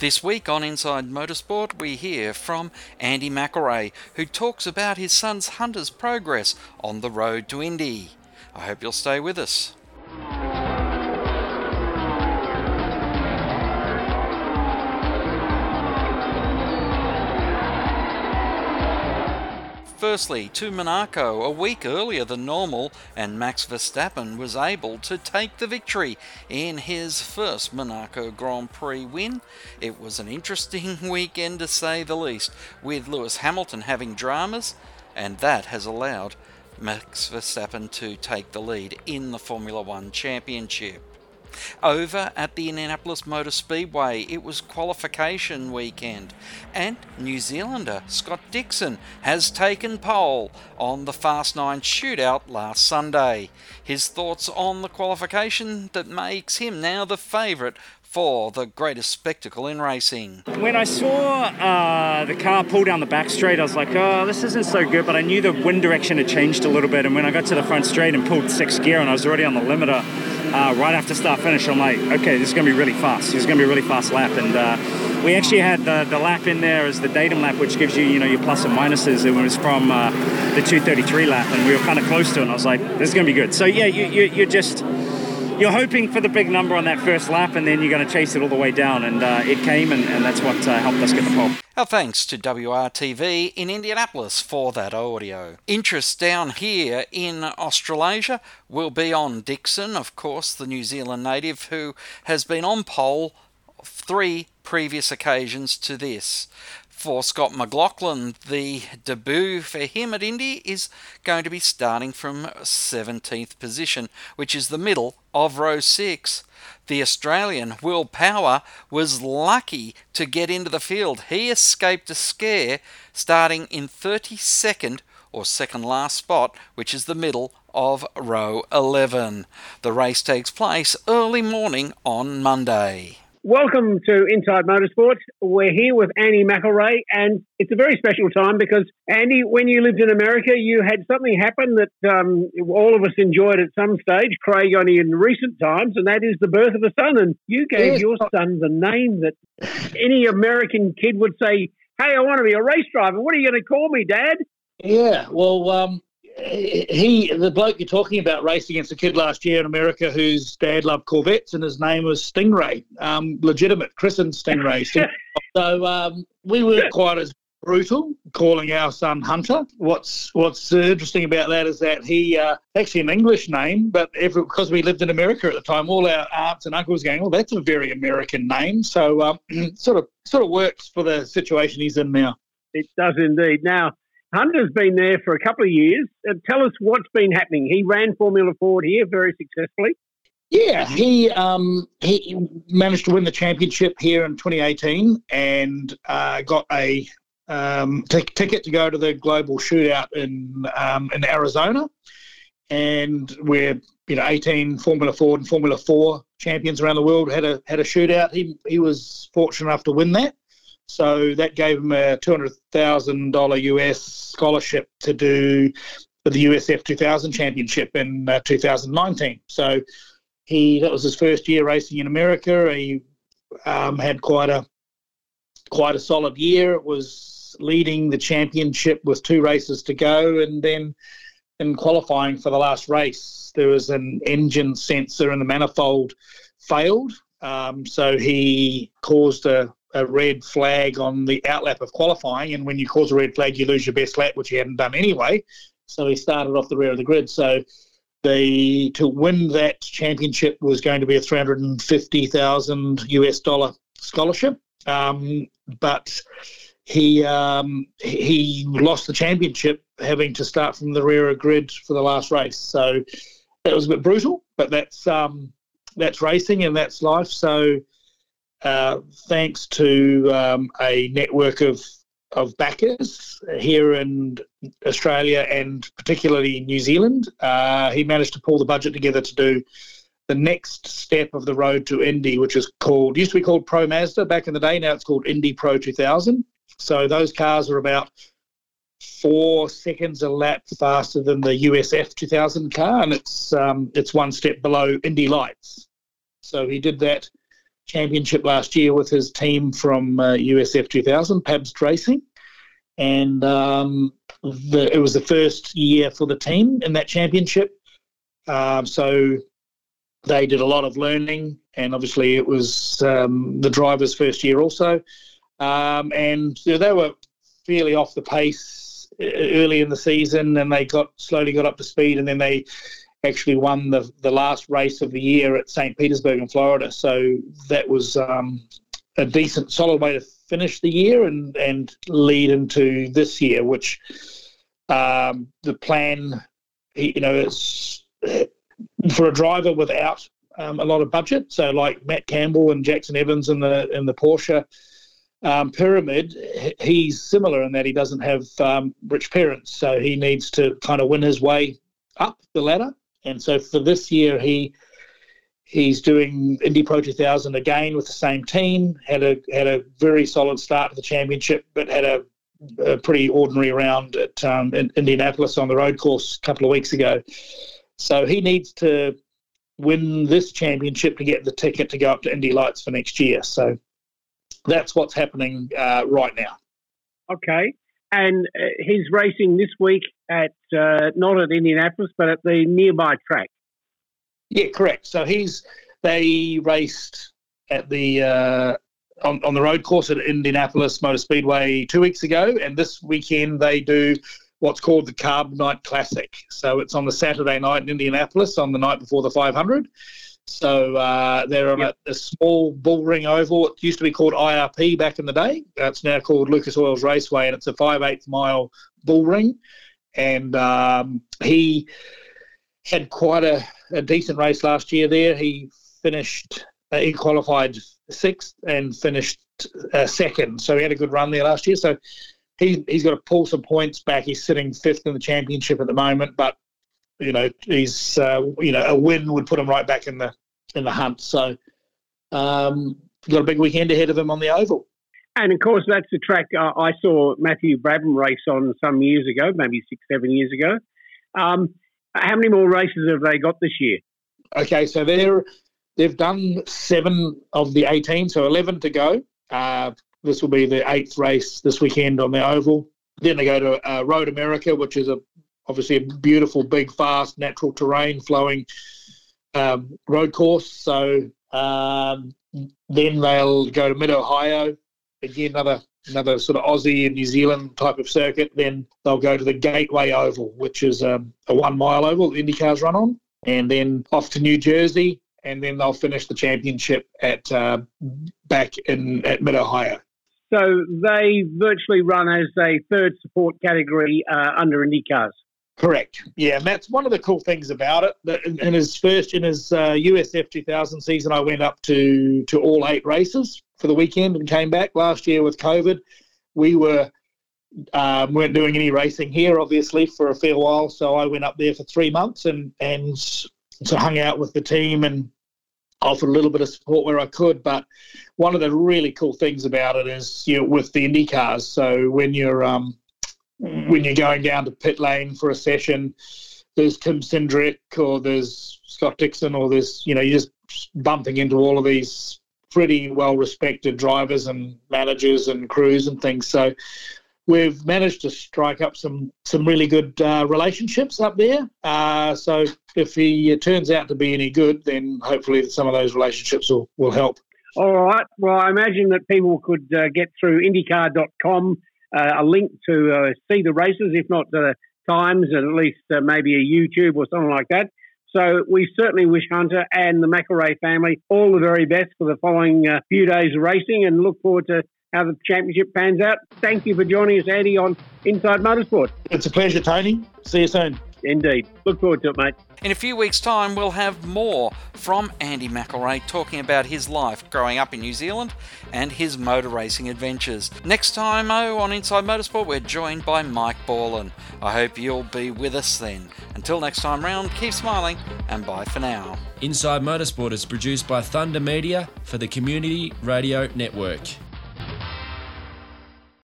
This week on Inside Motorsport, we hear from Andy McElrea, who talks about his son's Hunter's progress on the road to Indy. I hope you'll stay with us. Firstly, to Monaco a week earlier than normal, and Max Verstappen was able to take the victory in his first Monaco Grand Prix win. It was an interesting weekend to say the least, with Lewis Hamilton having dramas, and that has allowed Max Verstappen to take the lead in the Formula One Championship. Over at the Indianapolis Motor Speedway, it was qualification weekend, and New Zealander Scott Dixon has taken pole on the Fast 9 shootout last Sunday. His thoughts on the qualification that makes him now the favourite for the greatest spectacle in racing. When I saw uh, the car pull down the back straight, I was like, oh, this isn't so good, but I knew the wind direction had changed a little bit. And when I got to the front straight and pulled sixth gear and I was already on the limiter, uh, right after start finish, I'm like, okay, this is going to be really fast. This is going to be a really fast lap. And uh, we actually had the, the lap in there as the datum lap, which gives you, you know, your plus and minuses. It was from uh, the 233 lap, and we were kind of close to it. And I was like, this is going to be good. So yeah, you, you, you're just you're hoping for the big number on that first lap, and then you're going to chase it all the way down. And uh, it came, and, and that's what uh, helped us get the pole. Our thanks to WRTV in Indianapolis for that audio. Interest down here in Australasia will be on Dixon, of course, the New Zealand native who has been on pole three previous occasions to this for Scott McLaughlin, the debut for him at Indy is going to be starting from 17th position, which is the middle of row 6. The Australian, Will Power, was lucky to get into the field. He escaped a scare starting in 32nd or second last spot, which is the middle of row 11. The race takes place early morning on Monday. Welcome to Inside Motorsport. We're here with Andy McElrea, and it's a very special time because, Andy, when you lived in America, you had something happen that um, all of us enjoyed at some stage, Craig only in recent times, and that is the birth of a son. And you gave yes. your son the name that any American kid would say, Hey, I want to be a race driver. What are you going to call me, Dad? Yeah, well, um, he, the bloke you're talking about, raced against a kid last year in America whose dad loved Corvettes, and his name was Stingray, um, legitimate, christened Stingray. so um, we weren't quite as brutal calling our son Hunter. What's What's interesting about that is that he uh, actually an English name, but every, because we lived in America at the time, all our aunts and uncles going, "Well, that's a very American name." So um, sort of sort of works for the situation he's in now. It does indeed. Now, Hunter's been there for a couple of years. Uh, tell us what's been happening. He ran Formula Ford here very successfully. Yeah, he um, he managed to win the championship here in 2018 and uh, got a um, t- ticket to go to the global shootout in um, in Arizona, and we're you know 18 Formula Ford and Formula Four champions around the world had a had a shootout. He he was fortunate enough to win that, so that gave him a $200,000 US scholarship to do the USF 2000 championship in uh, 2019. So he that was his first year racing in America. He um, had quite a quite a solid year. It was leading the championship with two races to go, and then in qualifying for the last race, there was an engine sensor in the manifold failed. Um, so he caused a a red flag on the outlap of qualifying, and when you cause a red flag, you lose your best lap, which he hadn't done anyway. So he started off the rear of the grid. So the to win that championship was going to be a three hundred and fifty thousand US dollar scholarship, um, but he um, he lost the championship having to start from the rear of grid for the last race. So that was a bit brutal, but that's um, that's racing and that's life. So uh, thanks to um, a network of of backers here in Australia and particularly New Zealand. Uh, he managed to pull the budget together to do the next step of the road to Indy, which is called used to be called Pro Mazda back in the day. Now it's called Indy Pro 2000. So those cars are about four seconds a lap faster than the USF 2000 car, and it's um, it's one step below Indy Lights. So he did that championship last year with his team from uh, USF 2000, Pabst Racing. And um, the, it was the first year for the team in that championship. Um, so they did a lot of learning, and obviously it was um, the driver's first year also. Um, and they were fairly off the pace early in the season, and they got slowly got up to speed, and then they actually won the the last race of the year at St. Petersburg in Florida. So that was um, a decent, solid way to finish the year and and lead into this year, which um, the plan, you know, is for a driver without um, a lot of budget. So like Matt Campbell and Jaxon Evans in the in the Porsche um, pyramid, he's similar in that he doesn't have um, rich parents, so he needs to kind of win his way up the ladder. And so for this year, he he's doing Indy Pro 2000 again with the same team. Had a had a very solid start to the championship, but had a, a pretty ordinary round at um, in Indianapolis on the road course a couple of weeks ago. So he needs to win this championship to get the ticket to go up to Indy Lights for next year. So that's what's happening uh, right now. Okay. And uh, he's racing this week at uh, not at Indianapolis, but at the nearby track. Yeah, correct. So he's they raced at the uh, on on the road course at Indianapolis Motor Speedway two weeks ago, and this weekend they do what's called the Carb Night Classic. So it's on the Saturday night in Indianapolis on the night before the 500. So uh, they're on yep. a, a, small bullring oval. It used to be called IRP back in the day. It's now called Lucas Oils Raceway, and it's a 5 8 mile bullring. And um, he had quite a, a, decent race last year there. He finished, uh, he qualified sixth and finished uh, second. So he had a good run there last year. So he, he's got to pull some points back. He's sitting fifth in the championship at the moment, but you know, he's uh, you know a win would put him right back in the in the hunt. So um, got a big weekend ahead of him on the oval. And of course, that's the track uh, I saw Matthew Brabham race on some years ago, maybe six, seven years ago. Um, how many more races have they got this year? Okay, so they're they've done seven of the eighteen, so eleven to go. Uh, this will be the eighth race this weekend on the oval. Then they go to uh, Road America, which is a obviously a beautiful, big, fast, natural terrain flowing um, road course. So um, then they'll go to Mid Ohio, again another another sort of Aussie and New Zealand type of circuit. Then they'll go to the Gateway Oval, which is um, a one mile oval the IndyCars run on, and then off to New Jersey, and then they'll finish the championship at uh, back in at Mid Ohio. So they virtually run as a third support category uh, under IndyCars. Correct. Yeah, and that's one of the cool things about it. That in, his first, in his uh, USF 2000 season, I went up to to all eight races for the weekend and came back. Last year with COVID, we were um, weren't doing any racing here, obviously, for a fair while. So I went up there for three months and and so hung out with the team and offered a little bit of support where I could. But one of the really cool things about it is you know, with the Indy cars. So when you're um, when you're going down to pit lane for a session, there's Tim Cindric or there's Scott Dixon or there's, you know, you're just bumping into all of these pretty well respected drivers and managers and crews and things. So we've managed to strike up some some really good uh, relationships up there. Uh, so if he turns out to be any good, then hopefully some of those relationships will, will help. All right. Well, I imagine that people could uh, get through IndyCar.com uh, a link to uh, see the races, if not the times, and at least uh, maybe a YouTube or something like that. So we certainly wish Hunter and the McElrea family all the very best for the following uh, few days of racing and look forward to how the championship pans out. Thank you for joining us, Andy, on Inside Motorsport. It's a pleasure, Tony. See you soon. Indeed. Look forward to it, mate. In a few weeks' time, we'll have more from Andy McElrea talking about his life growing up in New Zealand and his motor racing adventures. Next time, oh, on Inside Motorsport, we're joined by Mike Borland. I hope you'll be with us then. Until next time round, keep smiling and bye for now. Inside Motorsport is produced by Thunder Media for the Community Radio Network.